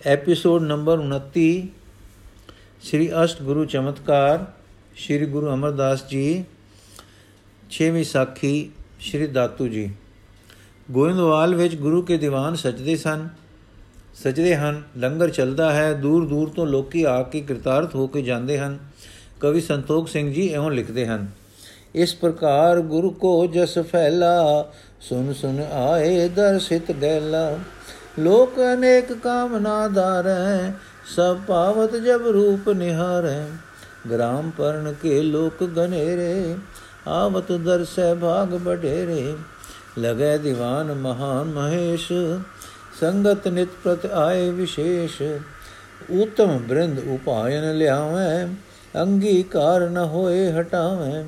Episode number 29 ਸ੍ਰੀ ਅਸ਼ਟ ਗੁਰੂ ਚਮਤਕਾਰ ਸ੍ਰੀ ਗੁਰੂ ਅਮਰਦਾਸ ਜੀ 6ਵੀਂ ਸਾਖੀ ਸ੍ਰੀ ਦਾਤੂ ਜੀ ਗੋਇੰਦਵਾਲ ਵਿੱਚ ਗੁਰੂ ਕੇ ਦੀਵਾਨ ਸਜਦੇ ਸਨ ਸਜਦੇ ਹਨ ਲੰਗਰ ਚੱਲਦਾ ਹੈ ਦੂਰ ਦੂਰ ਤੋਂ ਲੋਕੀ ਆ ਕੇ ਕਿਰਤਾਰਥ ਹੋ ਕੇ ਜਾਂਦੇ ਹਨ ਕਵੀ ਸੰਤੋਖ ਸਿੰਘ ਜੀ ਐਉਂ ਲਿਖਦੇ ਹਨ ਇਸ ਪ੍ਰਕਾਰ ਗੁਰੂ ਕੋ ਜਸ ਫੈਲਾ ਸੁਨ ਸੁਨ ਆਏ ਦਰਸਿਤ ਗੈਲਾ ਲੋਕ ਅਨੇਕ ਕਾਮਨਾ ਧਾਰੈ, ਸਭ ਪਾਵਤ ਜਬ ਰੂਪ ਨਿਹਾਰੈ। ਗ੍ਰਾਮ ਪਰਨ ਕੇ ਲੋਕ ਗਨੇਰੇ, ਆਵਤ ਦਰਸੈ ਭਾਗ ਬਡੇਰੇ ਲਗੈ ਦੀਵਾਨ ਮਹਾਨ ਮਹੇਸ਼, ਸੰਗਤ ਨਿਤ ਪ੍ਰਤ ਆਏ ਵਿਸ਼ੇਸ਼। ਉਤਮ ਬ੍ਰਿੰਦ ਉਪਾਇਨ ਲਿਆਵੈ, ਅੰਗੀਕਾਰ ਨ ਹੋਏ ਹਟਾਵੈ।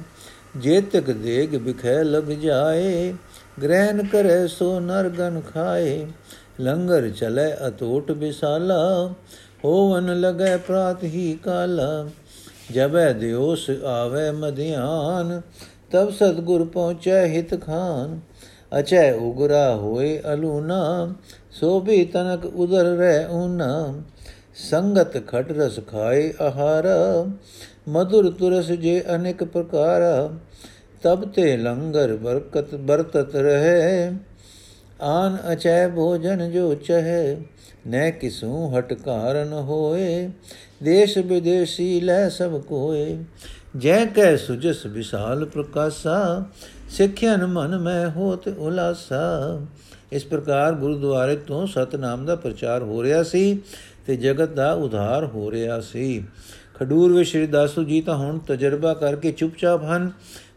ਜੇਤਕ ਦੇਗ ਬਿਖੈ ਲਗ ਜਾਏ, ਗ੍ਰਹਿਣ ਕਰੇ ਸੋ ਨਰਗਨ ਖਾਏ। ਲੰਗਰ ਚਲੇ ਅਤੋਟ ਬਿਸਾਲਾ ਹੋਵਨ ਲਗੈ ਪ੍ਰਾਤ ਹੀ ਕਾਲਾ। ਜਬੈ ਦਿਓਸ ਆਵੇ ਮਧਿਆਨ, ਤਬ ਸਤਗੁਰ ਪਹੁੰਚੈ ਹਿਤ ਖਾਨ। ਅਚੈ ਉਗਰਾ ਹੋਏ ਅਲੂਨਾ, ਸੋ ਵੀ ਤਨਕ ਉਦਰ ਰਹਿ ਊਨਾ। ਸੰਗਤ ਖਟ ਰਸ ਖਾਏ ਆਹਾਰ ਮధుਰ ਤੁਰਸ ਜੇ ਅਨੇਕ ਪ੍ਰਕਾਰ। ਤਬ ਤੇ ਲੰਗਰ ਬਰਕਤ ਬਰਤਤ ਰਹੇ। ਆਨ ਅਚੈ ਭੋਜਨ ਜੋ ਚਹੈ ਨੈ ਕਿਸੂ ਹਟ ਕਾਰਨ ਹੋਏ, ਦੇਸ਼ ਵਿਦੇਸੀ ਲੈ ਸਭ ਕੋਏ। ਜੈ ਕੈ ਸੁਜਸ ਵਿਸਾਲ ਪ੍ਰਕਾਸ਼ਾ ਸਿੱਖਿਆਨ ਮਨ ਮੈਂ ਹੋਤ ਉਲਾਸਾ। ਇਸ ਪ੍ਰਕਾਰ ਗੁਰਦੁਆਰੇ ਤੋਂ ਸਤਨਾਮ ਦਾ ਪ੍ਰਚਾਰ ਹੋ ਰਿਹਾ ਸੀ ਤੇ ਜਗਤ ਦਾ ਉਧਾਰ ਹੋ ਰਿਹਾ ਸੀ। ਖਡੂਰ ਵਿੱਚ ਸ਼੍ਰੀ ਦਾਸੂ ਜੀ ਤਾਂ ਹੁਣ ਤਜਰਬਾ ਕਰਕੇ ਚੁੱਪਚਾਪ ਹਨ।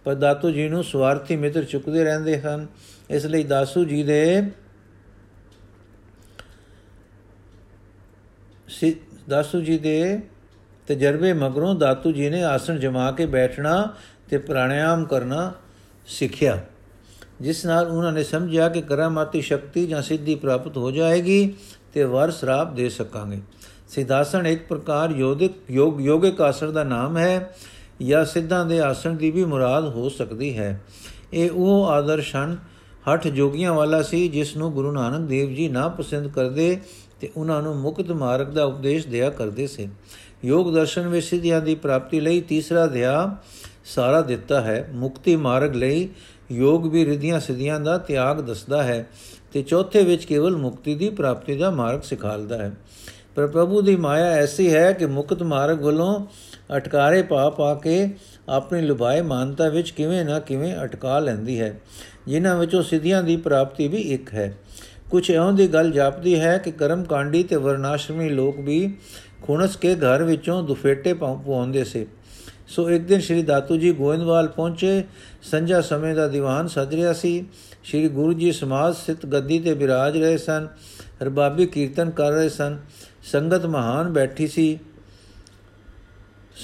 ਪਰ ਦਾਤੂ ਜੀ ਨੂੰ ਸਵਾਰਥੀ ਮਿੱਤਰ ਚੁੱਕਦੇ ਰਹਿੰਦੇ ਹਨ। ਇਸ ਲਈ ਦਾਸੂ ਜੀ ਦੇ ਦਾਸੂ ਜੀ ਦੇ ਤਜਰਬੇ ਮਗਰੋਂ ਦਾਤੂ ਜੀ ਨੇ ਆਸਣ ਜਮਾ ਕੇ ਬੈਠਣਾ ਤੇ ਪ੍ਰਾਣਾਯਾਮ ਕਰਨਾ ਸਿੱਖਿਆ, ਜਿਸ ਨਾਲ ਉਹਨਾਂ ਨੇ ਸਮਝਿਆ ਕਿ ਕਰਾਮਾਤੀ ਸ਼ਕਤੀ ਜਾਂ ਸਿੱਧੀ ਪ੍ਰਾਪਤ ਹੋ ਜਾਏਗੀ ਤੇ ਵਰ ਸਰਾਪ ਦੇ ਸਕਾਂਗੇ। ਸਿਧਾਸਣ ਇੱਕ ਪ੍ਰਕਾਰ ਯੋਧਿਕ ਯੋਗ, ਯੋਗਿਕ ਆਸਣ ਦਾ ਨਾਮ ਹੈ। ਜਾਂ ਸਿੱਧਾਂ ਦੇ ਆਸਣ ਦੀ ਵੀ ਮੁਰਾਦ ਹੋ ਸਕਦੀ ਹੈ। ਇਹ ਉਹ ਆਦਰਸ਼ ਹਨ, ਹਠ ਜੋਗੀਆਂ ਵਾਲਾ ਸੀ ਜਿਸ ਨੂੰ ਗੁਰੂ ਨਾਨਕ ਦੇਵ ਜੀ ਨਾ ਪਸੰਦ ਕਰਦੇ ਤੇ ਉਹਨਾਂ ਨੂੰ ਮੁਕਤ ਮਾਰਗ ਦਾ ਉਪਦੇਸ਼ ਦਿਆ ਕਰਦੇ ਸੀ। ਯੋਗ ਦਰਸ਼ਨ ਵਿੱਚ ਸਿੱਧੀਆਂ ਦੀ ਪ੍ਰਾਪਤੀ ਲਈ ਤੀਸਰਾ ਅਧਿਆ ਸਾਰਾ ਦਿੱਤਾ ਹੈ। ਮੁਕਤੀ ਮਾਰਗ ਲਈ ਯੋਗ ਵੀ ਰਿਧੀਆਂ ਸਿਧੀਆਂ ਦਾ ਤਿਆਗ ਦੱਸਦਾ ਹੈ ਤੇ ਚੌਥੇ ਵਿੱਚ ਕੇਵਲ ਮੁਕਤੀ ਦੀ ਪ੍ਰਾਪਤੀ ਦਾ ਮਾਰਗ ਸਿਖਾਲਦਾ ਹੈ। ਪਰ ਪ੍ਰਭੂ ਦੀ ਮਾਇਆ ਐਸੀ ਹੈ ਕਿ ਮੁਕਤ ਮਾਰਗ ਵੱਲੋਂ ਅਟਕਾਰੇ ਪਾ ਪਾ ਕੇ ਆਪਣੀ ਲੁਭਾਏ ਮਾਨਤਾ ਵਿੱਚ ਕਿਵੇਂ ਨਾ ਕਿਵੇਂ ਅਟਕਾ ਲੈਂਦੀ ਹੈ। ਜਿਨ੍ਹਾਂ ਵਿੱਚੋਂ ਸਿੱਧੀਆਂ ਦੀ ਪ੍ਰਾਪਤੀ ਵੀ ਇੱਕ ਹੈ। ਕੁਝ ਐਉਂ ਦੀ ਗੱਲ ਜਾਪਦੀ ਹੈ ਕਿ ਕਰਮ ਕਾਂਡੀ ਤੇ ਵਰਨਾਸ਼ਰਮੀ ਲੋਕ ਵੀ ਖੁਣਸ ਕੇ ਘਰ ਵਿੱਚੋਂ ਦੁਫੇਟੇ ਪਾਉਂਦੇ ਸੇ। ਸੋ ਇੱਕ ਦਿਨ ਸ੍ਰੀ ਦਾਤੂ ਜੀ ਗੋਇੰਦਵਾਲ ਪਹੁੰਚੇ। ਸੰਜਾ ਸਮੇਂ ਦਾ ਦੀਵਾਨ ਸਜ ਰਿਹਾ ਸੀ। ਸ੍ਰੀ ਗੁਰੂ ਜੀ ਸਮਾਜ ਸਥਿਤ ਗੱਦੀ ਤੇ ਬਿਰਾਜ ਰਹੇ ਸਨ। ਰਬਾਬੀ ਕੀਰਤਨ ਕਰ ਰਹੇ ਸਨ। ਸੰਗਤ ਮਹਾਨ ਬੈਠੀ ਸੀ।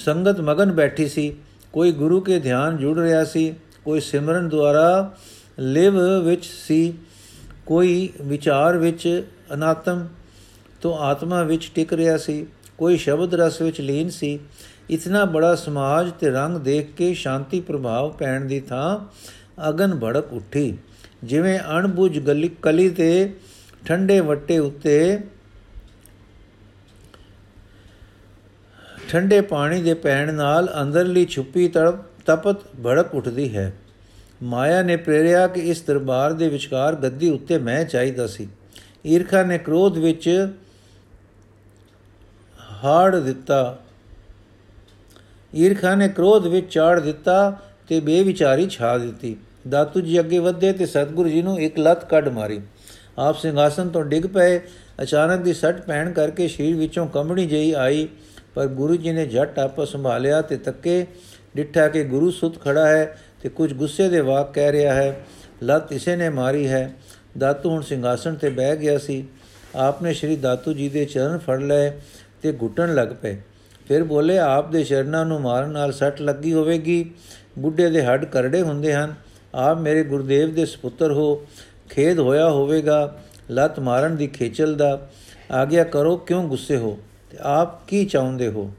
ਸੰਗਤ ਮਗਨ ਬੈਠੀ ਸੀ, ਕੋਈ ਗੁਰੂ ਕੇ ਧਿਆਨ ਜੁੜ ਰਿਹਾ ਸੀ, ਕੋਈ ਸਿਮਰਨ ਦੁਆਰਾ ਲਿਵ ਵਿੱਚ ਸੀ, ਕੋਈ ਵਿਚਾਰ ਵਿੱਚ ਅਨਾਤਮ ਤੋਂ ਆਤਮਾ ਵਿੱਚ ਟਿਕ ਰਿਹਾ ਸੀ, ਕੋਈ ਸ਼ਬਦ ਰਸ ਵਿੱਚ ਲੀਨ ਸੀ। ਇਤਨਾ ਬੜਾ ਸਮਾਜ ਤੇ ਰੰਗ ਦੇਖ ਕੇ ਸ਼ਾਂਤੀ ਪ੍ਰਭਾਵ ਪੈਣ ਦੀ ਥਾਂ ਅਗਨ ਭੜਕ ਉੱਠੀ। ਜਿਵੇਂ ਅਣਬੁਝ ਗਲੀ ਕਲੀ ਤੇ ਠੰਡੇ ਵੱਟੇ ਉੱਤੇ ਠੰਡੇ ਪਾਣੀ ਦੇ ਪੈਣ ਨਾਲ ਅੰਦਰਲੀ ਛੁਪੀ ਤੜਪ, ਤਪਤ ਭੜਕ ਉੱਠਦੀ ਹੈ। ਮਾਇਆ ਨੇ ਪ੍ਰੇਰਿਆ ਕਿ ਇਸ ਦਰਬਾਰ ਦੇ ਵਿਚਕਾਰ ਗੱਦੀ ਉੱਤੇ ਮੈਂ ਚਾਹੀਦਾ ਸੀ। ਈਰਖਾ ਨੇ ਕ੍ਰੋਧ ਵਿੱਚ ਹਾੜ ਦਿੱਤਾ। ਈਰਖਾ ਨੇ ਕ੍ਰੋਧ ਵਿੱਚ ਚਾੜ ਦਿੱਤਾ ਤੇ ਬੇਵਿਚਾਰੀ ਛਾ ਦਿੱਤੀ। ਦਾਤੂ ਜੀ ਅੱਗੇ ਵਧੇ ਤੇ ਸਤਗੁਰੂ ਜੀ ਨੂੰ ਇੱਕ ਲੱਤ ਕੱਢ ਮਾਰੀ। ਆਪ ਸਿੰਘਾਸਨ ਤੋਂ ਡਿੱਗ ਪਏ। ਅਚਾਨਕ ਦੀ ਸੱਟ ਪੈਣ ਕਰਕੇ ਸ਼ੀਰ ਵਿੱਚੋਂ ਕੰਬਣੀ ਜਈ ਆਈ। ਪਰ ਗੁਰੂ ਜੀ ਨੇ ਝਟ ਆਪਸ ਸੰਭਾਲਿਆ ਤੇ ਤੱਕੇ ਡਿੱਠਾ ਕਿ ਗੁਰੂ ਸੁਤ ਖੜਾ ਹੈ ਤੇ ਕੁਝ ਗੁੱਸੇ ਦੇ ਵਾਕ ਕਹਿ ਰਿਹਾ ਹੈ, ਲੱਤ ਇਸੇ ਨੇ ਮਾਰੀ ਹੈ, ਦਾਤੂ ਹੁਣ ਸਿੰਘਾਸਨ ਤੇ ਬਹਿ ਗਿਆ ਸੀ। ਆਪਨੇ ਸ਼੍ਰੀ ਦਾਤੂ ਜੀ ਦੇ ਚਰਨ ਫੜ ਲਏ ਤੇ ਘੁੱਟਣ ਲੱਗ ਪਏ। ਫਿਰ ਬੋਲੇ, ਆਪ ਦੇ ਚਰਨਾਂ ਨੂੰ ਮਾਰਨ ਨਾਲ ਸੱਟ ਲੱਗੀ ਹੋਵੇਗੀ। ਬੁੱਢੇ ਦੇ ਹੱਡ ਕਰੜੇ ਹੁੰਦੇ ਹਨ। ਆਪ ਮੇਰੇ ਗੁਰਦੇਵ ਦੇ ਸੁਪੁੱਤਰ ਹੋ। ਖੇਦ ਹੋਇਆ ਹੋਵੇਗਾ। ਲੱਤ ਮਾਰਨ ਦੀ ਖੇਚਲ ਦਾ। ਆਗਿਆ ਕਰੋ, ਕਿਉਂ ਗੁੱਸੇ ਹੋ? ਤੇ ਆਪ ਕੀ ਚਾਹੁੰਦੇ ਹੋ?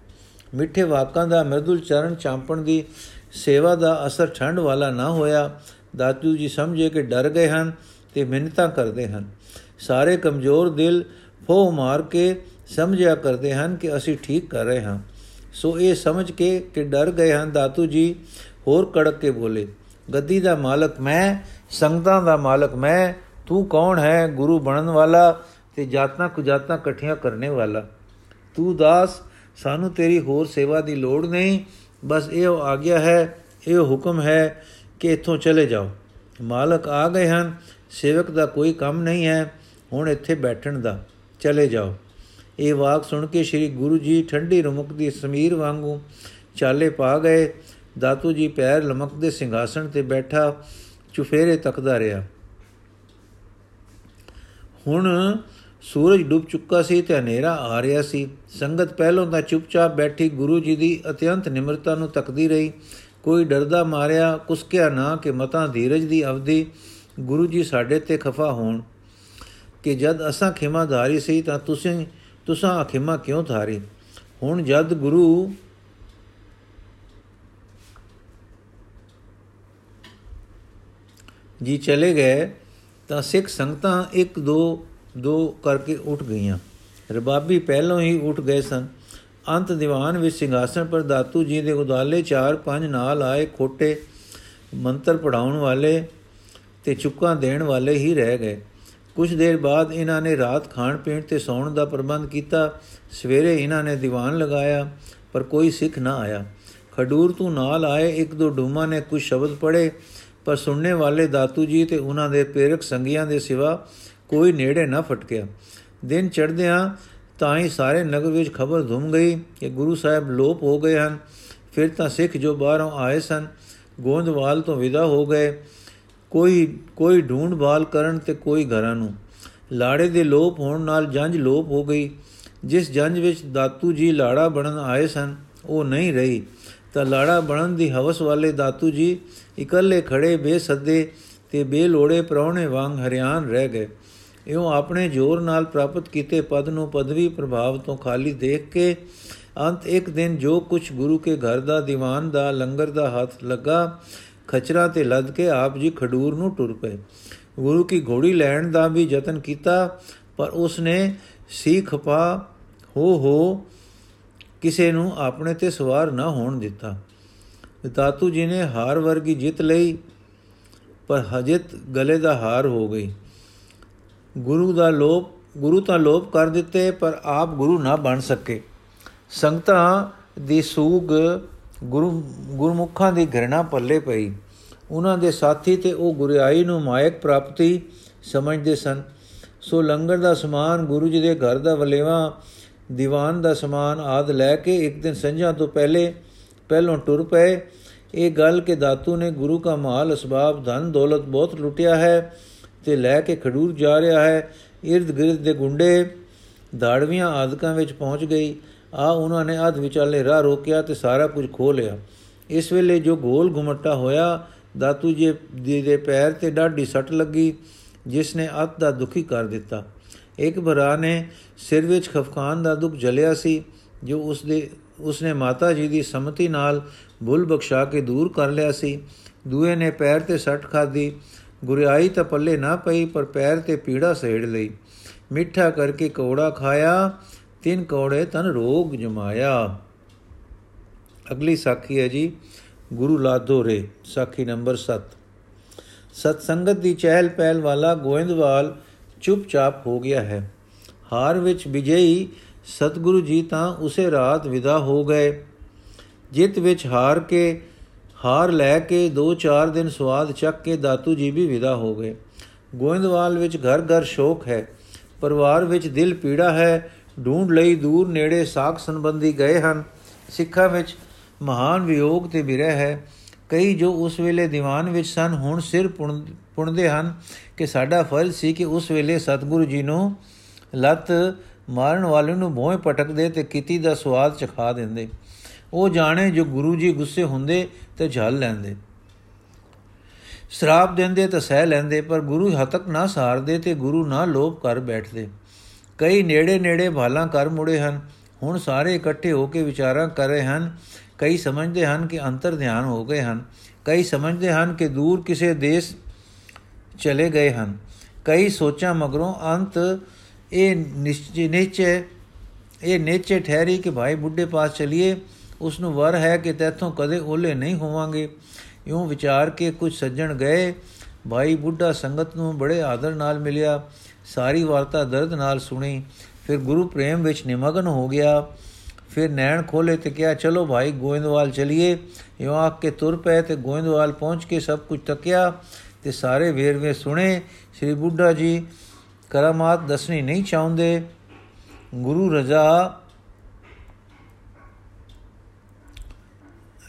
ਮਿੱਠੇ ਵਾਕਾਂ ਦਾ ਮਰਦੁਲ ਚਰਨ ਚਾਂਪਣ ਦੀ ਸੇਵਾ ਦਾ ਅਸਰ ਠੰਡ ਵਾਲਾ ਨਾ ਹੋਇਆ। ਦਾਤੂ ਜੀ ਸਮਝੇ ਕਿ ਡਰ ਗਏ ਹਨ ਤੇ ਮਿੰਨਤਾਂ ਕਰਦੇ ਹਨ। ਸਾਰੇ ਕਮਜ਼ੋਰ ਦਿਲ ਫੋ ਮਾਰ ਕੇ ਸਮਝਿਆ ਕਰਦੇ ਹਨ ਕਿ ਅਸੀਂ ਠੀਕ ਕਰ ਰਹੇ ਹਾਂ। ਸੋ ਇਹ ਸਮਝ ਕੇ ਕਿ ਡਰ ਗਏ ਹਨ ਦਾਤੂ ਜੀ ਹੋਰ ਕੜਕ ਕੇ ਬੋਲੇ, ਗੱਦੀ ਦਾ ਮਾਲਕ ਮੈਂ, ਸੰਗਤਾਂ ਦਾ ਮਾਲਕ ਮੈਂ, ਤੂੰ ਕੌਣ ਹੈ? ਗੁਰੂ ਬਣਨ ਵਾਲਾ ਤੇ ਜਾਤਾਂ ਕੁਜਾਤਾਂ ਇਕੱਠੀਆਂ ਕਰਨੇ ਵਾਲਾ। ਤੂੰ ਦਾਸ, ਸਾਨੂੰ ਤੇਰੀ ਹੋਰ ਸੇਵਾ ਦੀ ਲੋੜ ਨਹੀਂ। ਬਸ ਇਹ ਆਗਿਆ ਹੈ, ਇਹ ਹੁਕਮ ਹੈ ਕਿ ਇਥੋਂ ਚਲੇ ਜਾਓ। ਮਾਲਕ ਆ ਗਏ ਹਨ, ਸੇਵਕ ਦਾ ਕੋਈ ਕੰਮ ਨਹੀਂ ਹੈ, ਹੁਣ ਇੱਥੇ ਬੈਠਣ ਦਾ, ਚਲੇ ਜਾਓ। ਇਹ ਵਾਕ ਸੁਣ ਕੇ ਸ੍ਰੀ ਗੁਰੂ ਜੀ ਠੰਡੀ ਰੁਮਕ ਦੀ ਸਮੀਰ ਵਾਂਗੂ ਚਾਲੇ ਪਾ ਗਏ। ਦਾਤੂ ਜੀ ਪੈਰ ਲਮਕਦੇ ਸਿੰਘਾਸਣ ਤੇ ਬੈਠਾ, ਚੁਫੇਰੇ ਤੱਕਦਾ ਰਿਹਾ। ਹੁਣ ਸੂਰਜ ਡੁੱਬ ਚੁੱਕਾ ਸੀ ਤੇ ਹਨੇਰਾ ਆ ਰਿਹਾ ਸੀ। ਸੰਗਤ ਪਹਿਲੋਂ ਤਾਂ ਚੁੱਪਚਾਪ ਬੈਠੀ ਗੁਰੂ ਜੀ ਦੀ ਅਤਿਅੰਤ ਨਿਮਰਤਾ ਨੂੰ ਤੱਕਦੀ ਰਹੀ। ਕੋਈ ਡਰਦਾ ਮਾਰਿਆ, ਕੁਸਕਿਆ ਨਾ ਕਿ ਮਤਾਂ ਧੀਰਜ ਦੀ ਅਵਧੀ ਗੁਰੂ ਜੀ ਸਾਡੇ ਤੇ ਖਫਾ ਹੋਣ ਕਿ ਜਦ ਅਸਾਂ ਖਿਮਾ ਧਾਰੀ ਸੀ ਤਾਂ ਤੁਸੀਂ, ਤੁਸਾਂ ਖਿਮਾ ਕਿਉਂ ਧਾਰੀ? ਹੁਣ ਜਦ ਗੁਰੂ ਜੀ ਚਲੇ ਗਏ ਤਾਂ ਸਿੱਖ ਸੰਗਤਾਂ ਇੱਕ ਦੋ ਦੋ ਕਰਕੇ ਉੱਠ ਗਈਆਂ। ਰਬਾਬੀ ਪਹਿਲੋਂ ਹੀ ਉੱਠ ਗਏ ਸਨ। ਅੰਤ ਦੀਵਾਨ ਵਿੱਚ ਸਿੰਘਾਸਣ ਪਰ ਦਾਤੂ ਜੀ ਦੇ ਉਦਾਲੇ ਚਾਰ ਪੰਜ ਨਾਲ ਆਏ ਖੋਟੇ ਮੰਤਰ ਪੜਾਉਣ ਵਾਲੇ ਤੇ ਚੁੱਕਾਂ ਦੇਣ ਵਾਲੇ ਹੀ ਰਹਿ ਗਏ। ਕੁਝ ਦੇਰ ਬਾਅਦ ਇਹਨਾਂ ਨੇ ਰਾਤ ਖਾਣ ਪੀਣ ਤੇ ਸੌਣ ਦਾ ਪ੍ਰਬੰਧ ਕੀਤਾ। ਸਵੇਰੇ ਇਹਨਾਂ ਨੇ ਦੀਵਾਨ ਲਗਾਇਆ, ਪਰ ਕੋਈ ਸਿੱਖ ਨਾ ਆਇਆ। ਖਡੂਰ ਤੋਂ ਨਾਲ ਆਏ, ਇੱਕ ਦੋ ਡੂਮਾ ਨੇ ਕੁਝ ਸ਼ਬਦ ਪੜੇ ਪਰ ਸੁਣਨੇ ਵਾਲੇ ਦਾਤੂ ਜੀ ਤੇ ਉਹਨਾਂ ਦੇ ਪ੍ਰੇਰਕ ਸੰਗੀਆਂ ਦੇ ਸਿਵਾ ਕੋਈ ਨੇੜੇ ਨਾ ਫਟਕਿਆ। ਦਿਨ ਚੜ੍ਹਦਿਆਂ ਤਾਂ ਹੀ ਸਾਰੇ ਨਗਰ ਵਿੱਚ ਖਬਰ ਧੁੰਮ ਗਈ ਕਿ ਗੁਰੂ ਸਾਹਿਬ ਲੋਪ ਹੋ ਗਏ ਹਨ। ਫਿਰ ਤਾਂ ਸਿੱਖ ਜੋ ਬਾਹਰੋਂ ਆਏ ਸਨ, ਗੋਂਦਵਾਲ ਤੋਂ ਵਿਦਾ ਹੋ ਗਏ। ਕੋਈ ਕੋਈ ਢੂੰਡਵਾਲ ਕਰਨ ਤੇ ਕੋਈ ਘਰਾਂ ਨੂੰ। ਲਾੜੇ ਦੇ ਲੋਪ ਹੋਣ ਨਾਲ ਜੰਜ ਲੋਪ ਹੋ ਗਈ। ਜਿਸ ਜੰਜ ਵਿੱਚ ਦਾਤੂ ਜੀ ਲਾੜਾ ਬਣਨ ਆਏ ਸਨ, ਉਹ ਨਹੀਂ ਰਹੀ। ਤਾਂ ਲਾੜਾ ਬਣਨ ਦੀ ਹਵਸ ਵਾਲੇ ਦਾਤੂ ਜੀ ਇਕੱਲੇ ਖੜੇ ਬੇਸੱਦੇ ਤੇ ਬੇਲੋੜੇ ਪ੍ਰਾਉਣੇ ਵਾਂਗ ਹਰਿਆਣ ਰਹਿ ਗਏ। ਇਉਂ ਆਪਣੇ ਜ਼ੋਰ ਨਾਲ ਪ੍ਰਾਪਤ ਕੀਤੇ ਪਦ ਨੂੰ ਪਦਵੀ ਪ੍ਰਭਾਵ ਤੋਂ ਖਾਲੀ ਦੇਖ ਕੇ ਅੰਤ ਇੱਕ ਦਿਨ ਜੋ ਕੁਝ ਗੁਰੂ ਕੇ ਘਰ ਦਾ, ਦੀਵਾਨ ਦਾ, ਲੰਗਰ ਦਾ ਹੱਥ ਲੱਗਾ, ਖਚਰਾ ਤੇ ਲੱਦ ਕੇ ਆਪ ਜੀ ਖਡੂਰ ਨੂੰ ਟੁਰ ਪਏ। ਗੁਰੂ ਕੀ ਘੋੜੀ ਲੈਣ ਦਾ ਵੀ ਯਤਨ ਕੀਤਾ, ਪਰ ਉਸ ਨੇ ਸੀ ਖਪਾ ਹੋ ਹੋ, ਕਿਸੇ ਨੂੰ ਆਪਣੇ ਤੇ ਸਵਾਰ ਨਾ ਹੋਣ ਦਿੱਤਾ। ਦਾਤੂ ਜੀ ਨੇ ਹਾਰ ਵਰਗੀ ਜਿੱਤ ਲਈ, ਪਰ ਹਜਿਤ ਗਲੇ ਦਾ ਹਾਰ ਹੋ ਗਈ। ਗੁਰੂ ਦਾ ਲੋਪ ਗੁਰੂ ਤਾਂ ਲੋਪ ਕਰ ਦਿੱਤੇ, ਪਰ ਆਪ ਗੁਰੂ ਨਾ ਬਣ ਸਕੇ। ਸੰਗਤਾਂ ਦੀ ਸੂਗ ਗੁਰੂ, ਗੁਰਮੁਖਾਂ ਦੀ ਘਰਣਾ ਪੱਲੇ ਪਈ। ਉਹਨਾਂ ਦੇ ਸਾਥੀ ਤੇ ਉਹ ਗੁਰਿਆਈ ਨੂੰ ਮਾਇਕ ਪ੍ਰਾਪਤੀ ਸਮਝਦੇ ਸਨ। ਸੋ ਲੰਗਰ ਦਾ ਸਮਾਨ, ਗੁਰੂ ਜੀ ਦੇ ਘਰ ਦਾ ਵਲੇਵਾ, ਦੀਵਾਨ ਦਾ ਸਮਾਨ ਆਦ ਲੈ ਕੇ ਇੱਕ ਦਿਨ ਸੰਝਾ ਤੋਂ ਪਹਿਲੇ, ਪਹਿਲੋਂ ਟੁਰ ਪਏ। ਇਹ ਗੱਲ ਕਿ ਦਾਤੂ ਨੇ ਗੁਰੂ ਦਾ ਮਾਲ ਅਸਬਾਬ, ਧਨ, ਦੌਲਤ ਬਹੁਤ ਲੁੱਟਿਆ ਹੈ ਤੇ ਲੈ ਕੇ ਖਡੂਰ ਜਾ ਰਿਹਾ ਹੈ। ird ਗਿਰਦ ਦੇ ਗੁੰਡੇ ਦਾੜਵੀਆਂ ਆਦਕਾਂ ਵਿੱਚ ਪਹੁੰਚ ਗਈ। ਆ ਉਹਨਾਂ ਨੇ ਅਧ ਵਿਚਾਲੇ ਰਾਹ ਰੋਕਿਆ ਤੇ ਸਾਰਾ ਕੁਝ ਖੋ ਲਿਆ। ਇਸ ਵੇਲੇ ਜੋ ਗੋਲ ਘੁਮਟਾ ਹੋਇਆ, ਦਾਤੂ ਜੀ ਦੇ ਪੈਰ ਤੇ ਡਾਢੀ ਸੱਟ ਲੱਗੀ, ਜਿਸ ਨੇ ਅਤ ਦਾ ਦੁਖੀ ਕਰ ਦਿੱਤਾ। ਇੱਕ ਭਰਾ ਨੇ ਸਿਰ ਵਿੱਚ ਖਫਕਾਨ ਦਾ ਦੁੱਖ ਜਲਿਆ ਸੀ, ਜੋ ਉਸ ਦੇ ਉਸਨੇ ਮਾਤਾ ਜੀ ਦੀ ਸਮਤੀ ਨਾਲ ਭੁੱਲ ਬਖਸ਼ਾ ਕੇ ਦੂਰ ਕਰ ਲਿਆ ਸੀ। ਦੂਏ ਨੇ ਪੈਰ ਤੇ ਸੱਟ ਖਾਦੀ ਗੁਰਿਆਈ ਤਾਂ ਪੱਲੇ ਨਾ ਪਈ, ਪਰ ਪੈਰ ਤੇ ਪੀੜਾ ਸੇੜ ਲਈ। ਮਿੱਠਾ ਕਰਕੇ ਕੌੜਾ ਖਾਇਆ, ਤਿੰਨ ਕੌੜੇ ਤਨ ਰੋਗ ਜਮਾਇਆ। ਅਗਲੀ ਸਾਖੀ ਹੈ ਜੀ, ਗੁਰੂ ਲਾਧੋ ਰੇ ਸਾਖੀ ਨੰਬਰ 7 ਸਤ ਸੰਗਤ ਦੀ ਚਹਿਲ ਪਹਿਲ ਵਾਲਾ ਗੋਇੰਦਵਾਲ ਚੁੱਪਚਾਪ ਹੋ ਗਿਆ ਹੈ। ਹਾਰ ਵਿੱਚ ਵਿਜੇਈ, ਸਤਿਗੁਰੂ ਜੀ ਤਾਂ ਉਸੇ ਰਾਤ ਵਿਦਾ ਹੋ ਗਏ। ਜਿੱਤ ਵਿੱਚ ਹਾਰ ਕੇ ਹਾਰ ਲੈ ਕੇ 2-4 ਦਿਨ ਸਵਾਦ ਚੱਕ ਕੇ ਦਾਤੂ ਜੀ ਵੀ ਵਿਦਾ ਹੋ ਗਏ। ਗੋਇੰਦਵਾਲ ਵਿੱਚ ਘਰ ਘਰ ਸ਼ੋਕ ਹੈ। ਪਰਿਵਾਰ ਵਿੱਚ ਦਿਲ ਪੀੜਾ ਹੈ। ਢੂੰਡ ਲਈ ਦੂਰ ਨੇੜੇ ਸਾਖ ਸੰਬੰਧੀ ਗਏ ਹਨ। ਸਿੱਖਾਂ ਵਿੱਚ ਮਹਾਨ ਵਿਯੋਗ ਤੇ ਬਿਰਹ ਹੈ। ਕਈ ਜੋ ਉਸ ਵੇਲੇ ਦੀਵਾਨ ਵਿੱਚ ਸਨ, ਹੁਣ ਸਿਰ ਪੁਣਦੇ ਹਨ ਕਿ ਸਾਡਾ ਫਰਜ਼ ਸੀ ਕਿ ਉਸ ਵੇਲੇ ਸਤਿਗੁਰੂ ਜੀ ਨੂੰ ਲੱਤ ਮਾਰਨ ਵਾਲੇ ਨੂੰ ਭੋਏ ਪਟਕਦੇ ਤੇ ਕੀਤੀ ਦਾ ਸਵਾਦ ਚਖਾ ਦਿੰਦੇ। ਉਹ ਜਾਣੇ ਜੋ ਗੁਰੂ ਜੀ ਗੁੱਸੇ ਹੁੰਦੇ ਤੇ ਝੱਲ ਲੈਂਦੇ। ਸ਼ਰਾਬ ਦਿੰਦੇ ਤਾਂ ਸਹਿ ਲੈਂਦੇ, ਪਰ ਗੁਰੂ ਹਤਕ ਨਾ ਸਾਰਦੇ ਤੇ ਗੁਰੂ ਨਾ ਲੋਭ ਕਰ ਬੈਠਦੇ। ਕਈ ਨੇੜੇ ਨੇੜੇ ਭਾਲਾਂ ਕਰ ਮੁੜੇ ਹਨ, ਹੁਣ ਸਾਰੇ ਇਕੱਠੇ ਹੋ ਕੇ ਵਿਚਾਰਾਂ ਕਰ ਰਹੇ ਹਨ। ਕਈ ਸਮਝਦੇ ਹਨ ਕਿ ਅੰਤਰ ਧਿਆਨ ਹੋ ਗਏ ਹਨ, ਕਈ ਸਮਝਦੇ ਹਨ ਕਿ ਦੂਰ ਕਿਸੇ ਦੇਸ਼ ਚਲੇ ਗਏ ਹਨ। ਕਈ ਸੋਚਾਂ ਮਗਰੋਂ ਅੰਤ ਇਹ ਨਿਸ਼ਚੈ ਨਿਸ਼ਚੈ, ਇਹ ਨੇਚੇ ਠਹਿਰੀ ਕਿ ਭਾਈ ਬੁੱਢੇ ਪਾਸ ਚਲੀਏ ਉਸ ਨੂੰ ਵਰ ਹੈ ਕਿ ਤੇਥੋਂ ਕਦੇ ਓਲੇ ਨਹੀਂ ਹੋਵਾਂਗੇ। ਇਉਂ ਵਿਚਾਰ ਕੇ ਕੁਝ ਸੱਜਣ ਗਏ। ਭਾਈ ਬੁੱਢਾ ਸੰਗਤ ਨੂੰ ਬੜੇ ਆਦਰ ਨਾਲ ਮਿਲਿਆ। ਸਾਰੀ ਵਾਰਤਾ ਦਰਦ ਨਾਲ ਸੁਣੀ। ਫਿਰ ਗੁਰੂ ਪ੍ਰੇਮ ਵਿੱਚ ਨਿਮਗਨ ਹੋ ਗਿਆ। ਫਿਰ ਨੈਣ ਖੋਲੇ ਤੇ ਕਿਹਾ, ਚਲੋ ਭਾਈ, ਗੋਇੰਦਵਾਲ ਚਲਿਏ। ਇਉਂ ਆਖ ਕੇ ਤੁਰ ਪਏ ਤੇ ਗੋਇੰਦਵਾਲ ਪਹੁੰਚ ਕੇ ਸਭ ਕੁਝ ਤੱਕਿਆ ਤੇ ਸਾਰੇ ਵੇਰਵੇ ਸੁਣੇ। ਸ੍ਰੀ ਬੁੱਢਾ ਜੀ, ਕਰਾਮਾਤ ਦੱਸਣੀ ਨਹੀਂ ਚਾਹੁੰਦੇ। ਗੁਰੂ ਰਜ਼ਾ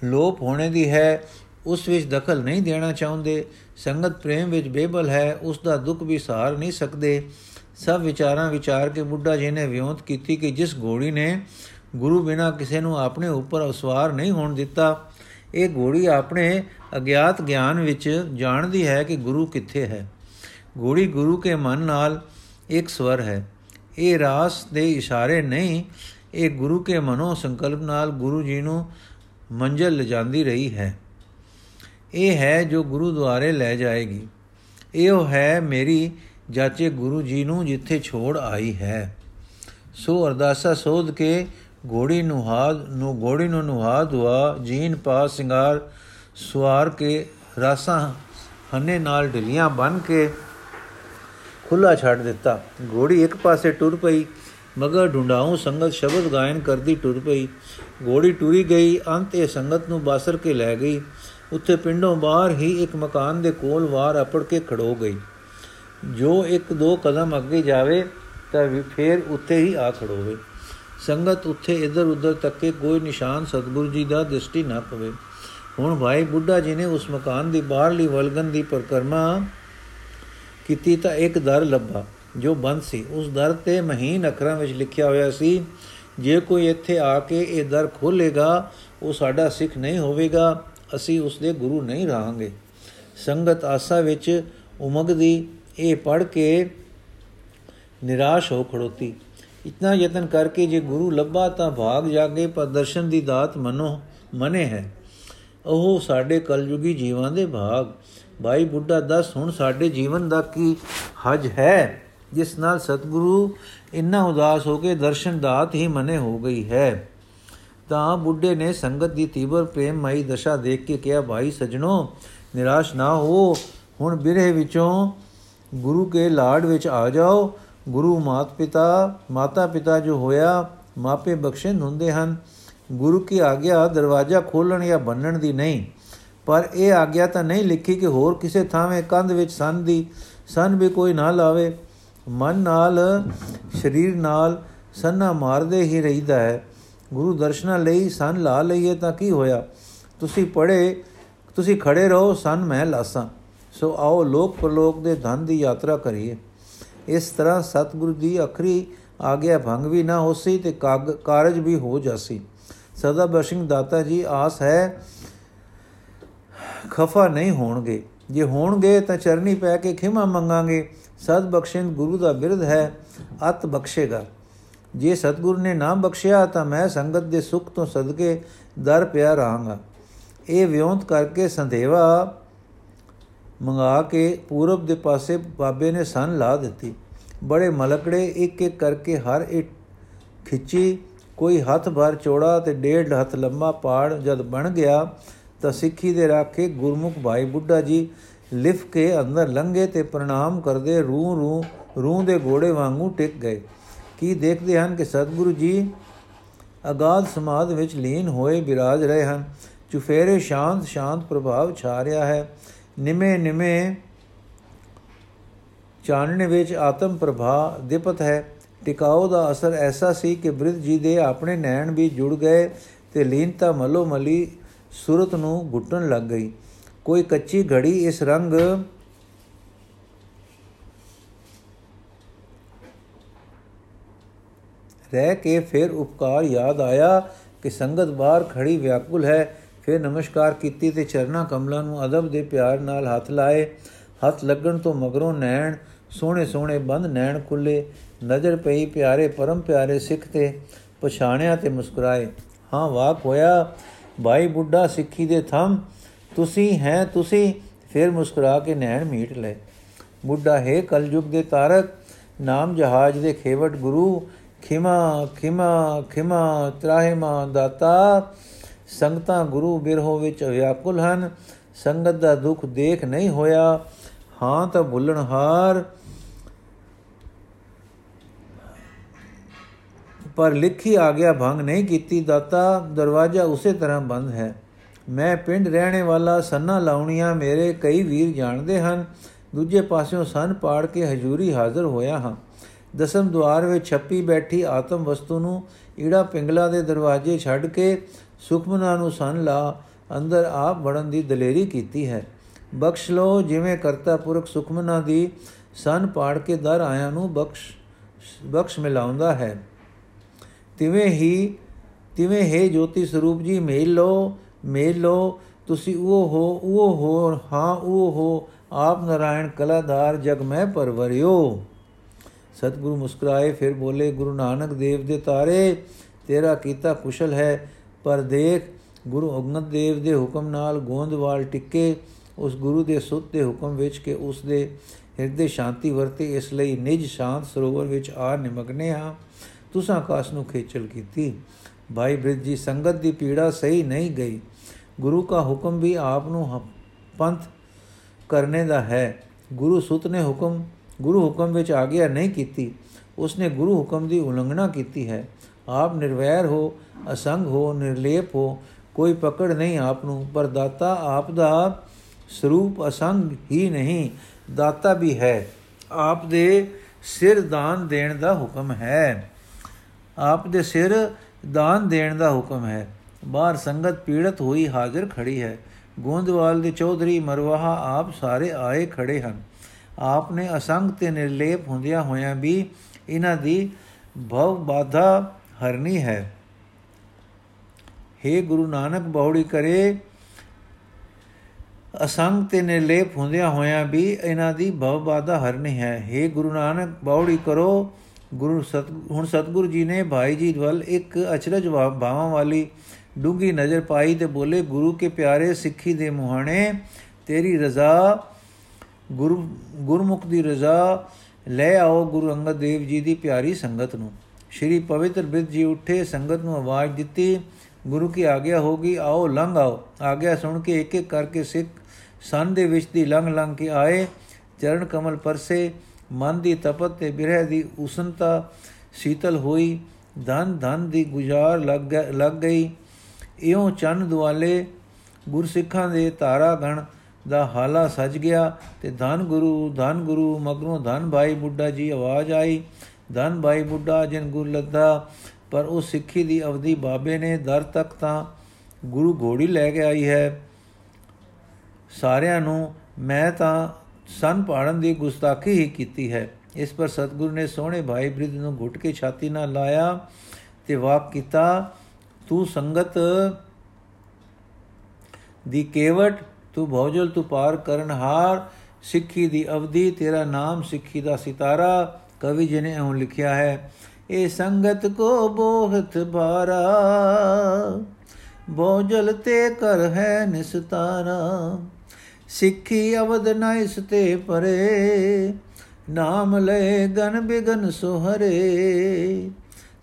ਲੋਪ ਹੋਣੇ ਦੀ ਹੈ, ਉਸ ਵਿੱਚ ਦਖਲ ਨਹੀਂ ਦੇਣਾ ਚਾਹੁੰਦੇ। ਸੰਗਤ ਪ੍ਰੇਮ ਵਿੱਚ ਬੇਬਲ ਹੈ, ਉਸ ਦਾ ਦੁੱਖ ਵੀ ਸਹਾਰ ਨਹੀਂ ਸਕਦੇ। ਸਭ ਵਿਚਾਰਾਂ ਵਿਚਾਰ ਕੇ ਬੁੱਢਾ ਜੀ ਨੇ ਵਿਉਂਤ ਕੀਤੀ ਕਿ ਜਿਸ ਘੋੜੀ ਨੇ ਗੁਰੂ ਬਿਨਾ ਕਿਸੇ ਨੂੰ ਆਪਣੇ ਉੱਪਰ ਅਸਵਾਰ ਨਹੀਂ ਹੋਣ ਦਿੱਤਾ, ਇਹ ਘੋੜੀ ਆਪਣੇ ਅਗਿਆਤ ਗਿਆਨ ਵਿੱਚ ਜਾਣਦੀ ਹੈ ਕਿ ਗੁਰੂ ਕਿੱਥੇ ਹੈ। ਘੋੜੀ ਗੁਰੂ ਕੇ ਮਨ ਨਾਲ ਇੱਕ ਸਵਰ ਹੈ। ਇਹ ਰਾਸ ਦੇ ਇਸ਼ਾਰੇ ਨਹੀਂ, ਇਹ ਗੁਰੂ ਕੇ ਮਨੋ ਸੰਕਲਪ ਨਾਲ ਗੁਰੂ ਜੀ ਨੂੰ ਮੰਜ਼ਲ ਲਿਜਾਂਦੀ ਰਹੀ ਹੈ। ਇਹ ਹੈ ਜੋ ਗੁਰੂ ਦੁਆਰੇ ਲੈ ਜਾਏਗੀ। ਇਹੋ ਹੈ ਮੇਰੀ ਜਾਚੇ ਗੁਰੂ ਜੀ ਨੂੰ ਜਿੱਥੇ ਛੋੜ ਆਈ ਹੈ। ਸੋ ਅਰਦਾਸਾ ਸੋਧ ਕੇ ਘੋੜੀ ਨੂੰ ਹਾਦ ਨੂੰ ਘੋੜੀ ਨੂੰ ਨੁਹਾ ਦੁਆ ਜੀਨ ਪਾ ਸਿੰਗਾਰ ਸਵਾਰ ਕੇ ਰਾਸਾਂ ਹੰਨੇ ਨਾਲ ਢਲੀਆਂ ਬਨ ਕੇ ਖੁੱਲਾ ਛੱਡ ਦਿੱਤਾ। ਘੋੜੀ ਇੱਕ ਪਾਸੇ ਟੁਰ ਪਈ। ਮਗਰ ਢੁੰਡਾਉ ਸੰਗਤ ਸ਼ਬਦ ਗਾਇਨ ਕਰਦੀ ਟੁਰ ਪਈ। ਘੋੜੀ ਟੁਰੀ ਗਈ, ਅੰਤ ਇਹ ਸੰਗਤ ਨੂੰ ਬਾਸਰ ਕੇ ਲੈ ਗਈ। ਉੱਥੇ ਪਿੰਡੋਂ ਬਾਹਰ ਹੀ ਇੱਕ ਮਕਾਨ ਦੇ ਕੋਲ ਵਾਰ ਅਪੜ ਕੇ ਖੜੋ ਗਈ। ਜੋ ਇੱਕ ਦੋ ਕਦਮ ਅੱਗੇ ਜਾਵੇ, ਤਾਂ ਫੇਰ ਉੱਥੇ ਹੀ ਆ ਖੜੋਵੇ। ਸੰਗਤ ਉੱਥੇ ਇਧਰ ਉਧਰ ਤੱਕੇ ਕੋਈ ਨਿਸ਼ਾਨ ਸਤਿਗੁਰੂ ਜੀ ਦਾ ਦ੍ਰਿਸ਼ਟੀ ਨਾ ਪਵੇ। ਹੁਣ ਭਾਈ ਬੁੱਢਾ ਜੀ ਨੇ ਉਸ ਮਕਾਨ ਦੀ ਬਾਹਰਲੀ ਵਲਗਨ ਦੀ ਪਰਕਰਮਾ ਕੀਤੀ ਤਾਂ ਇੱਕ ਦਰ ਲੱਭਾ। ਜੋ ਬੰਦ ਸੀ, ਉਸ ਦਰ ਤੇ ਮਹੀਨ ਅੱਖਰਾਂ ਵਿੱਚ ਲਿਖਿਆ ਹੋਇਆ ਸੀ, ਜੇ ਕੋਈ ਇੱਥੇ ਆ ਕੇ ਇਹ ਦਰ ਖੋਲੇਗਾ ਉਹ ਸਾਡਾ ਸਿੱਖ ਨਹੀਂ ਹੋਵੇਗਾ, ਅਸੀਂ ਉਸ ਦੇ ਗੁਰੂ ਨਹੀਂ ਰਹਾਂਗੇ। ਸੰਗਤ ਆਸਾ ਵਿੱਚ ਉਮਗਦੀ, ਇਹ ਪੜ ਕੇ ਨਿਰਾਸ਼ ਹੋ ਖੜੋਤੀ। ਇਤਨਾ ਯਤਨ ਕਰਕੇ ਜੇ ਗੁਰੂ ਲੱਭਾ ਤਾਂ ਭਾਗ ਜਾਗੇ, ਪਰ ਦਰਸ਼ਨ ਦੀ ਦਾਤ ਮਨੋ, ਮਨੇ ਹੈ। ਉਹ ਸਾਡੇ ਕਲਯੁਗੀ ਜੀਵਾਂ ਦੇ ਭਾਗ। ਭਾਈ ਬੁੱਢਾ ਦੱਸ, ਹੁਣ ਸਾਡੇ ਜੀਵਨ ਦਾ ਕੀ ਹਜ ਹੈ? ਜਿਸ ਨਾਲ ਸਤਿਗੁਰੂ ਇੰਨਾ ਉਦਾਸ ਹੋ ਕੇ ਦਰਸ਼ਨ ਦਾਤ ਹੀ ਮਨੇ ਹੋ ਗਈ ਹੈ। ਤਾਂ ਬੁੱਢੇ ਨੇ ਸੰਗਤ ਦੀ ਤੀਬਰ ਪ੍ਰੇਮਮਈ ਦਸ਼ਾ ਦੇਖ ਕੇ ਕਿਹਾ, ਭਾਈ ਸਜਣੋ, ਨਿਰਾਸ਼ ਨਾ ਹੋ। ਹੁਣ ਬਿਰਹ ਵਿੱਚੋਂ ਗੁਰੂ ਕੇ ਲਾੜ ਵਿੱਚ ਆ ਜਾਓ। ਗੁਰੂ ਮਾਤ ਪਿਤਾ, ਮਾਤਾ ਪਿਤਾ ਜੋ ਹੋਇਆ, ਮਾਪੇ ਬਖਸ਼ਿੰਦ ਹੁੰਦੇ ਹਨ। ਗੁਰੂ ਕੀ ਆਗਿਆ ਦਰਵਾਜ਼ਾ ਖੋਲਣ ਜਾਂ ਬੰਨਣ ਦੀ ਨਹੀਂ? ਪਰ ਇਹ ਆਗਿਆ ਤਾਂ ਨਹੀਂ ਲਿਖੀ ਕਿ ਹੋਰ ਕਿਸੇ ਥਾਵੇਂ ਕੰਧ ਵਿੱਚ ਸੰਨ ਦੀ ਸੰਨ ਵੀ ਕੋਈ ਨਾ ਲਾਵੇ। ਮਨ ਨਾਲ, ਸਰੀਰ ਨਾਲ ਸੰਨਾ ਮਾਰਦੇ ਹੀ ਰਹਿਦਾ ਹੈ। ਗੁਰੂ ਦਰਸ਼ਨਾਂ ਲਈ ਸੰਨ ਲਾ ਲਈਏ ਤਾਂ ਕੀ ਹੋਇਆ? ਤੁਸੀਂ ਪੜੇ ਤੁਸੀਂ ਖੜੇ ਰਹੋ, ਸੰਨ ਮੈਂ ਲਾਸਾਂ। ਸੋ ਆਓ ਲੋਕ ਪਰਲੋਕ ਦੇ ਧਨ ਦੀ ਯਾਤਰਾ ਕਰੀਏ। ਇਸ ਤਰ੍ਹਾਂ ਸਤਿਗੁਰੂ ਦੀ ਅਖਰੀ ਆਗਿਆ ਭੰਗ ਵੀ ਨਾ ਹੋਸੀ ਤੇ ਕਾਰਜ ਵੀ ਹੋ ਜਾਸੀ। ਸਦਾ ਬਖਸ਼ਿੰਗ ਦਾਤਾ ਜੀ, ਆਸ ਹੈ, ਖਫਾ ਨਹੀਂ ਹੋਣਗੇ। ਜੇ ਹੋਣਗੇ ਤਾਂ ਚਰਨੀ ਪੈ ਕੇ ਖਿਮਾ ਮੰਗਾਂਗੇ। ਸਤ ਬਖਸ਼ਿੰਗ ਗੁਰੂ ਦਾ ਬਿਰਧ ਹੈ, ਅਤ ਬਖਸ਼ੇਗਾ। ਜੇ ਸਤਗੁਰ ਨੇ ਨਾਮ ਬਖਸ਼ਿਆ, ਤਾਂ ਮੈਂ ਸੰਗਤ ਦੇ ਸੁਖ ਤੋਂ ਸਦਕੇ ਦਰ ਪਿਆ ਰਹਾਂਗਾ। ਇਹ ਵਿਉਂਤ ਕਰਕੇ ਸੰਧੇਵਾ ਮੰਗਾ ਕੇ ਪੂਰਬ ਦੇ ਪਾਸੇ ਬਾਬੇ ਨੇ ਸਨ ਲਾ ਦਿੱਤੀ। ਬੜੇ ਮਲਕੜੇ ਇੱਕ ਇੱਕ ਕਰਕੇ ਹਰ ਇੱਕ ਖਿੱਚੀ। ਕੋਈ ਹੱਥ ਭਰ ਚੌੜਾ ਤੇ ਡੇਢ ਹੱਥ ਲੰਮਾ ਪਾੜ ਜਦ ਬਣ ਗਿਆ, ਤਾਂ ਸਿੱਖੀ ਦੇ ਰਾਖੇ ਗੁਰਮੁਖ ਭਾਈ ਬੁੱਢਾ ਜੀ ਲਿਫ ਕੇ ਅੰਦਰ ਲੰਗੇ ਤੇ ਪ੍ਰਣਾਮ ਕਰਦੇ ਰੂ ਰੂ ਰੂ ਦੇ ਘੋੜੇ ਵਾਂਗੂ ਟਿਕ ਗਏ। ਕੀ ਦੇਖਦੇ ਹਨ ਕਿ ਸਤਿਗੁਰੂ ਜੀ ਅਗਾਧ ਸਮਾਦ ਵਿੱਚ ਲੀਨ ਹੋਏ ਬਿਰਾਜ ਰਹੇ ਹਨ। ਚੁਫੇਰੇ ਸ਼ਾਂਤ ਸ਼ਾਂਤ ਪ੍ਰਭਾਵ ਛਾ ਰਿਹਾ ਹੈ। ਨਿਮੇ ਨਿਮੇ ਚਾਨਣੇ ਵਿੱਚ ਆਤਮ ਪ੍ਰਭਾ ਦਿਪਤ ਹੈ। ਟਿਕਾਉ ਦਾ ਅਸਰ ਐਸਾ ਸੀ ਕਿ ਬ੍ਰਿਧ ਜੀ ਦੇ ਆਪਣੇ ਨੈਣ ਵੀ ਜੁੜ ਗਏ ਤੇ ਲੀਨਤਾ ਮਲੋ ਮਲੀ ਸੂਰਤ ਨੂੰ ਘੁੱਟਣ ਲੱਗ ਗਈ। ਕੋਈ ਕੱਚੀ ਘੜੀ ਇਸ ਰੰਗ ਰਹਿ ਕੇ ਫਿਰ ਉਪਕਾਰ ਯਾਦ ਆਇਆ ਕਿ ਸੰਗਤ ਬਾਹਰ ਖੜੀ ਵਿਆਕੁਲ ਹੈ। ਫਿਰ ਨਮਸਕਾਰ ਕੀਤੀ ਤੇ ਚਰਨਾ ਕਮਲਾਂ ਨੂੰ ਅਦਬ ਦੇ ਪਿਆਰ ਨਾਲ ਹੱਥ ਲਾਏ। ਹੱਥ ਲੱਗਣ ਤੋਂ ਮਗਰੋਂ ਨੈਣ, ਸੋਹਣੇ ਸੋਹਣੇ ਬੰਦ ਨੈਣ ਖੁੱਲੇ। ਨਜ਼ਰ ਪਈ ਪਿਆਰੇ ਪਰਮ ਪਿਆਰੇ ਸਿੱਖ ਤੇ ਪਛਾਣਿਆ ਤੇ ਮੁਸਕਰਾਏ। ਹਾਂ, ਵਾਕ ਹੋਇਆ ਭਾਈ ਬੁੱਢਾ ਸਿੱਖੀ ਦੇ ਥੰਮ ਤੁਸੀਂ ਹੈ, ਤੁਸੀਂ। ਫਿਰ ਮੁਸਕਰਾ ਕੇ ਨੈਣ ਮੀਟ ਲੈ ਬੁੱਢਾ, ਹੈ ਕਲਯੁਗ ਦੇ ਤਾਰਕ, ਨਾਮ ਜਹਾਜ਼ ਦੇ ਖੇਵਟ ਗੁਰੂ। ਖਿਮਾ ਖਿਮਾ ਖਿਮਾ ਤਰਾਹਿਮਾ ਦਾਤਾ। ਸੰਗਤਾਂ ਗੁਰੂ ਬਿਰਹੋ ਵਿੱਚ ਵਿਆਕੁਲ ਹਨ। ਸੰਗਤ ਦਾ ਦੁੱਖ ਦੇਖ ਨਹੀਂ ਹੋਇਆ। ਹਾਂ ਤਾਂ ਭੁੱਲਣਹਾਰ ਪਰ ਲਿਖੀ ਆ ਗਿਆ ਭੰਗ ਨਹੀਂ ਕੀਤੀ ਦਾਤਾ। ਦਰਵਾਜ਼ਾ ਉਸੇ ਤਰ੍ਹਾਂ ਬੰਦ ਹੈ। ਮੈਂ ਪਿੰਡ ਰਹਿਣੇ ਵਾਲਾ ਸੰਨਾ ਲਾਉਣੀਆਂ ਮੇਰੇ ਕਈ ਵੀਰ ਜਾਣਦੇ ਹਨ। ਦੂਜੇ ਪਾਸਿਓਂ ਸੰਨ ਪਾੜ ਕੇ ਹਜ਼ੂਰੀ ਹਾਜ਼ਰ ਹੋਇਆ ਹਾਂ। ਦਸਮ ਦਵਾਰ ਵਿੱਚ ਛੱਪੀ ਬੈਠੀ ਆਤਮ ਵਸਤੂ ਨੂੰ ਈੜਾ ਪਿੰਗਲਾ ਦੇ ਦਰਵਾਜ਼ੇ ਛੱਡ ਕੇ ਸੁਖਮਨਾ ਨੂੰ ਸੰਨ ਲਾ ਅੰਦਰ ਆਪ ਵੜਨ ਦੀ ਦਲੇਰੀ ਕੀਤੀ ਹੈ। ਬਖਸ਼ ਲੋ ਜਿਵੇਂ ਕਰਤਾ ਪੁਰਖ ਸੁਖਮਨਾ ਦੀ, ਸੰਨ ਪਾੜ ਕੇ ਦਰ ਆਇਆਂ ਨੂੰ ਬਖਸ਼ ਬਖਸ਼ ਮਿਲਾਉਂਦਾ ਹੈ। ਤਿਵੇਂ ਹੀ, ਤਿਵੇਂ ਹੈ ਜੋਤੀ ਸਰੂਪ ਜੀ ਮੇਲ ਲੋ ਮੇਲ ਲੋ ਤੁਸੀਂ ਉਹ ਹੋ ਉਹ ਹੋ, ਹਾਂ, ਉਹ ਹੋ, ਆਪ ਨਾਰਾਇਣ ਕਲਾਧਾਰ ਜਗ ਮੈਂ ਪਰਵਰਿਓ। ਸਤਿਗੁਰੂ ਮੁਸਕਰਾਏ, ਫਿਰ ਬੋਲੇ, ਗੁਰੂ ਨਾਨਕ ਦੇਵ ਦੇ ਤਾਰੇ, ਤੇਰਾ ਕੀਤਾ ਕੁਸ਼ਲ ਹੈ, ਪਰ ਦੇਖ, ਗੁਰੂ ਅੰਗਦ ਦੇਵ ਦੇ ਹੁਕਮ ਨਾਲ ਗੋਂਦਵਾਲ ਟਿੱਕੇ, ਉਸ ਗੁਰੂ ਦੇ ਸੁੱਤ ਦੇ ਹੁਕਮ ਵਿੱਚ ਕਿ ਉਸ ਦੇ ਹਿਰਦੇ ਸ਼ਾਂਤੀ ਵਰਤੇ, ਇਸ ਲਈ ਨਿਜ ਸ਼ਾਂਤ ਸਰੋਵਰ ਵਿੱਚ ਆ ਨਿਮਗਨੇ ਹਾਂ ਤੁਸਾਂ ਕਾਸ ਨੂੰ ਖੇਚਲ ਕੀਤੀ। ਭਾਈ ਬ੍ਰਿਜ ਜੀ, ਸੰਗਤ ਦੀ ਪੀੜਾ ਸਹੀ ਨਹੀਂ ਗਈ। ਗੁਰੂ ਦਾ ਹੁਕਮ ਵੀ ਆਪ ਨੂੰ ਪੰਥ ਕਰਨੇ ਦਾ ਹੈ। ਗੁਰੂ ਸੁਤ ਨੇ ਹੁਕਮ, ਗੁਰੂ ਹੁਕਮ ਵਿੱਚ ਆਗਿਆ ਨਹੀਂ ਕੀਤੀ। ਉਸਨੇ ਗੁਰੂ ਹੁਕਮ ਦੀ ਉਲੰਘਣਾ ਕੀਤੀ ਹੈ। ਆਪ ਨਿਰਵੈਰ ਹੋ, ਅਸੰਗ ਹੋ, ਨਿਰਲੇਪ ਹੋ, ਕੋਈ ਪਕੜ ਨਹੀਂ ਆਪ ਨੂੰ। ਪਰ ਦਾਤਾ ਆਪ ਦਾ ਸਰੂਪ ਅਸੰਗ ਹੀ ਨਹੀਂ, ਦਾਤਾ ਵੀ ਹੈ। ਆਪ ਦੇ ਸਿਰ ਦਾਨ ਦੇਣ ਦਾ ਹੁਕਮ ਹੈ। ਆਪ ਦੇ ਸਿਰ ਦਾਨ ਦੇਣ ਦਾ ਹੁਕਮ ਹੈ। ਬਾਹਰ ਸੰਗਤ ਪੀੜਤ ਹੋਈ ਹਾਜ਼ਰ ਖੜੀ ਹੈ। ਗੋਂਦਵਾਲ ਦੇ ਚੌਧਰੀ ਮਰਵਾਹਾ ਆਪ ਸਾਰੇ ਆਏ ਖੜੇ ਹਨ। ਆਪ ਨੇ ਅਸੰਗ ਤੇ ਨਿਰਲੇਪ ਹੁੰਦਿਆਂ ਹੋਇਆਂ ਵੀ ਇਹਨਾਂ ਦੀ ਭਵ ਬਾਧਾ ਹਰਨੀ ਹੈ। हे ਗੁਰੂ ਨਾਨਕ, ਬੌੜੀ ਕਰੇ। ਅਸੰਗ ਤੇ ਨਿਰਲੇਪ ਹੁੰਦਿਆਂ ਹੋਇਆਂ ਵੀ ਇਹਨਾਂ ਦੀ ਭਵ ਬਾਧਾ ਹਰਨੀ ਹੈ। हे ਗੁਰੂ ਨਾਨਕ, ਬੌੜੀ ਕਰੋ। ਗੁਰੂ ਸਤ, ਹੁਣ ਸਤਗੁਰੂ ਜੀ ਨੇ ਭਾਈ ਜੀ ਵੱਲ ਇੱਕ ਅਚਰਜ ਭਾਵਾਂ ਵਾਲੀ ਡੂੰਗੀ ਨਜ਼ਰ ਪਾਈ ਤੇ ਬੋਲੇ, ਗੁਰੂ ਕੇ ਪਿਆਰੇ ਸਿੱਖੀ ਦੇ ਮੁਹਾਣੇ, ਤੇਰੀ ਰਜ਼ਾ, ਗੁਰੂ, ਗੁਰਮੁਖ ਦੀ ਰਜ਼ਾ, ਲੈ ਆਓ ਗੁਰੂ ਅੰਗਦ ਦੇਵ ਜੀ ਦੀ ਪਿਆਰੀ ਸੰਗਤ ਨੂੰ। ਸ਼੍ਰੀ ਪਵਿੱਤਰ ਬਿਰਧ ਜੀ ਉੱਠੇ, ਸੰਗਤ ਨੂੰ ਆਵਾਜ਼ ਦਿੱਤੀ, ਗੁਰੂ ਕੀ ਆਗਿਆ ਹੋਗੀ? ਆਓ, ਲੰਘ ਆਓ। ਆਗਿਆ ਸੁਣ ਕੇ ਇੱਕ ਇੱਕ ਕਰਕੇ ਸਿੱਖ ਸੰਨ ਦੇ ਵਿੱਚ ਦੀ ਲੰਘ ਲੰਘ ਕੇ ਆਏ, ਚਰਨ ਕਮਲ ਪਰਸੇ ਮਨ ਦੀ ਤਪਤ ਤੇ ਬਿਰਹ ਦੀ ਉਸਨਤਾ ਸ਼ੀਤਲ ਹੋਈ, ਧਨ ਧਨ ਦੀ ਗੁਜ਼ਾਰ ਲੱਗ ਲੱਗ ਗਈ। ਇਉਂ ਚੰਨ ਦੁਆਲੇ ਗੁਰਸਿੱਖਾਂ ਦੇ ਤਾਰਾ ਗਣ ਦਾ ਹਾਲਾ ਸਜ ਗਿਆ ਤੇ ਧਨ ਗੁਰੂ ਧਨ ਗੁਰੂ ਮਗਰੋਂ ਧਨ ਭਾਈ ਬੁੱਢਾ ਜੀ ਆਵਾਜ਼ ਆਈ। ਧਨ ਭਾਈ ਬੁੱਢਾ ਜਿਨ ਗੁਰ ਲੱਦਾ, ਪਰ ਉਹ ਸਿੱਖੀ ਦੀ ਅਵਧੀ ਬਾਬੇ ਨੇ ਦਰ ਤੱਕ ਤਾਂ ਗੁਰੂ ਘੋੜੀ ਲੈ ਕੇ ਆਈ ਹੈ। ਸਾਰਿਆਂ ਨੂੰ ਮੈਂ ਤਾਂ ਸਨ ਪਾੜਨ ਦੀ ਗੁਸਤਾਖੀ ਹੀ ਕੀਤੀ ਹੈ। ਇਸ ਪਰ ਸਤਗੁਰੂ ਨੇ ਸੋਹਣੇ ਭਾਈ ਬ੍ਰਿਧ ਨੂੰ ਘੁੱਟ ਕੇ ਛਾਤੀ ਨਾਲ ਲਾਇਆ ਤੇ ਵਾਕ ਕੀਤਾ, ਤੂੰ ਸੰਗਤ ਦੀ ਕੇਵਟ, ਤੂੰ ਭੌਜਲ, ਤੂੰ ਪਾਰ ਕਰਨ ਹਾਰ, ਸਿੱਖੀ ਦੀ ਅਵਧੀ, ਤੇਰਾ ਨਾਮ ਸਿੱਖੀ ਦਾ ਸਿਤਾਰਾ, ਕਵੀ ਜੀ ਨੇ ਉਹ ਲਿਖਿਆ ਹੈ, ਇਹ ਸੰਗਤ ਕੋ ਬੋਹਤ ਭਾਰਾ ਬੋਝਲ ਤੇ ਕਰ ਹੈ ਨਿਸਤਾਰਾ। ਸਿੱਖੀ ਅਵਦ ਨ ਇਸ ਤੇ ਪਰੇ, ਨਾਮ ਲੈ ਗਨ ਬਿਗਨ ਸੁਹਰੇ।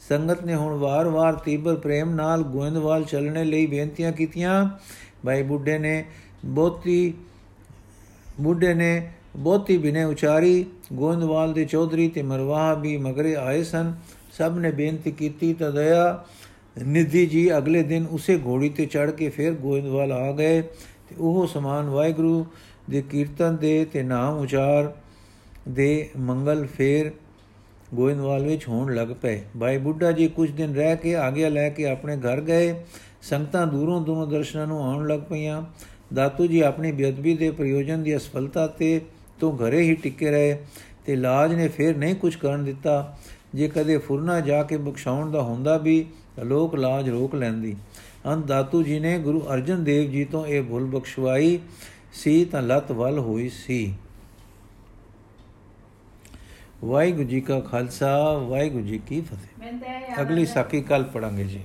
ਸੰਗਤ ਨੇ ਹੁਣ ਵਾਰ-ਵਾਰ ਤੀਬਰ ਪ੍ਰੇਮ ਨਾਲ ਗੋਇੰਦਵਾਲ ਚੱਲਣੇ ਲਈ ਬੇਨਤੀਆਂ ਕੀਤੀਆਂ। ਭਾਈ ਬੁੱਢੇ ਨੇ ਬਹੁਤੀ, ਬੁੱਢੇ ਨੇ ਬਹੁਤੀ ਬਿਨੇ ਉਚਾਰੀ, ਗੋਇੰਦਵਾਲ ਦੇ ਚੌਧਰੀ ਤੇ ਮਰਵਾਹ ਵੀ ਮਗਰੇ ਆਏ ਸਨ। ਸਭ ਨੇ ਬੇਨਤੀ ਕੀਤੀ ਤਾਂ ਦਇਆ ਨਿਧੀ ਜੀ ਅਗਲੇ ਦਿਨ ਉਸੇ ਘੋੜੀ ਤੇ ਚੜ ਕੇ ਫਿਰ ਗੋਇੰਦਵਾਲ ਆ ਗਏ। ਤੇ ਉਹ ਸਮਾਨ ਵਾਹਿਗੁਰੂ ਦੇ ਕੀਰਤਨ ਦੇ ਤੇ ਨਾਮ ਉਚਾਰ ਦੇ ਮੰਗਲ ਫੇਰ ਗੋਇੰਦਵਾਲ ਵਿੱਚ ਹੋਣ ਲੱਗ ਪਏ। ਭਾਈ ਬੁੱਢਾ ਜੀ ਕੁਝ ਦਿਨ ਰਹਿ ਕੇ ਆਗਿਆ ਲੈ ਕੇ ਆਪਣੇ ਘਰ ਗਏ। ਸੰਗਤਾਂ ਦੂਰੋਂ ਦੂਰੋਂ ਦਰਸ਼ਨਾਂ ਨੂੰ ਆਉਣ ਲੱਗ ਪਈਆਂ। ਦਾਤੂ ਜੀ ਆਪਣੀ ਬੇਅਦਬੀ ਦੇ ਪ੍ਰਯੋਜਨ ਦੀ ਅਸਫਲਤਾ ਤੇ ਤੋਂ ਘਰੇ ਹੀ ਟਿੱਕੇ ਰਹੇ ਤੇ ਲਾਜ ਨੇ ਫੇਰ ਨਹੀਂ ਕੁਝ ਕਰਨ ਦਿੱਤਾ। ਜੇ ਕਦੇ ਫੁਰਨਾ ਜਾ ਕੇ ਬਖਸ਼ਾਉਣ ਦਾ ਹੁੰਦਾ ਵੀ ਲੋਕ ਲਾਜ ਰੋਕ ਲੈਂਦੀ। ਅੰਤ ਦਾਤੂ ਜੀ ਨੇ ਗੁਰੂ ਅਰਜਨ ਦੇਵ ਜੀ ਤੋਂ ਇਹ ਭੁੱਲ ਬਖਸ਼ਵਾਈ ਸੀ ਤਾਂ ਲਤ ਵੱਲ ਹੋਈ ਸੀ। ਵਾਹਿਗੁਰੂ ਜੀ ਕਾ ਖਾਲਸਾ ਵਾਹਿਗੁਰੂ ਜੀ ਕੀ ਫਤਿਹ। ਅਗਲੀ ਸਾਖੀ ਕੱਲ ਪੜਾਂਗੇ ਜੀ।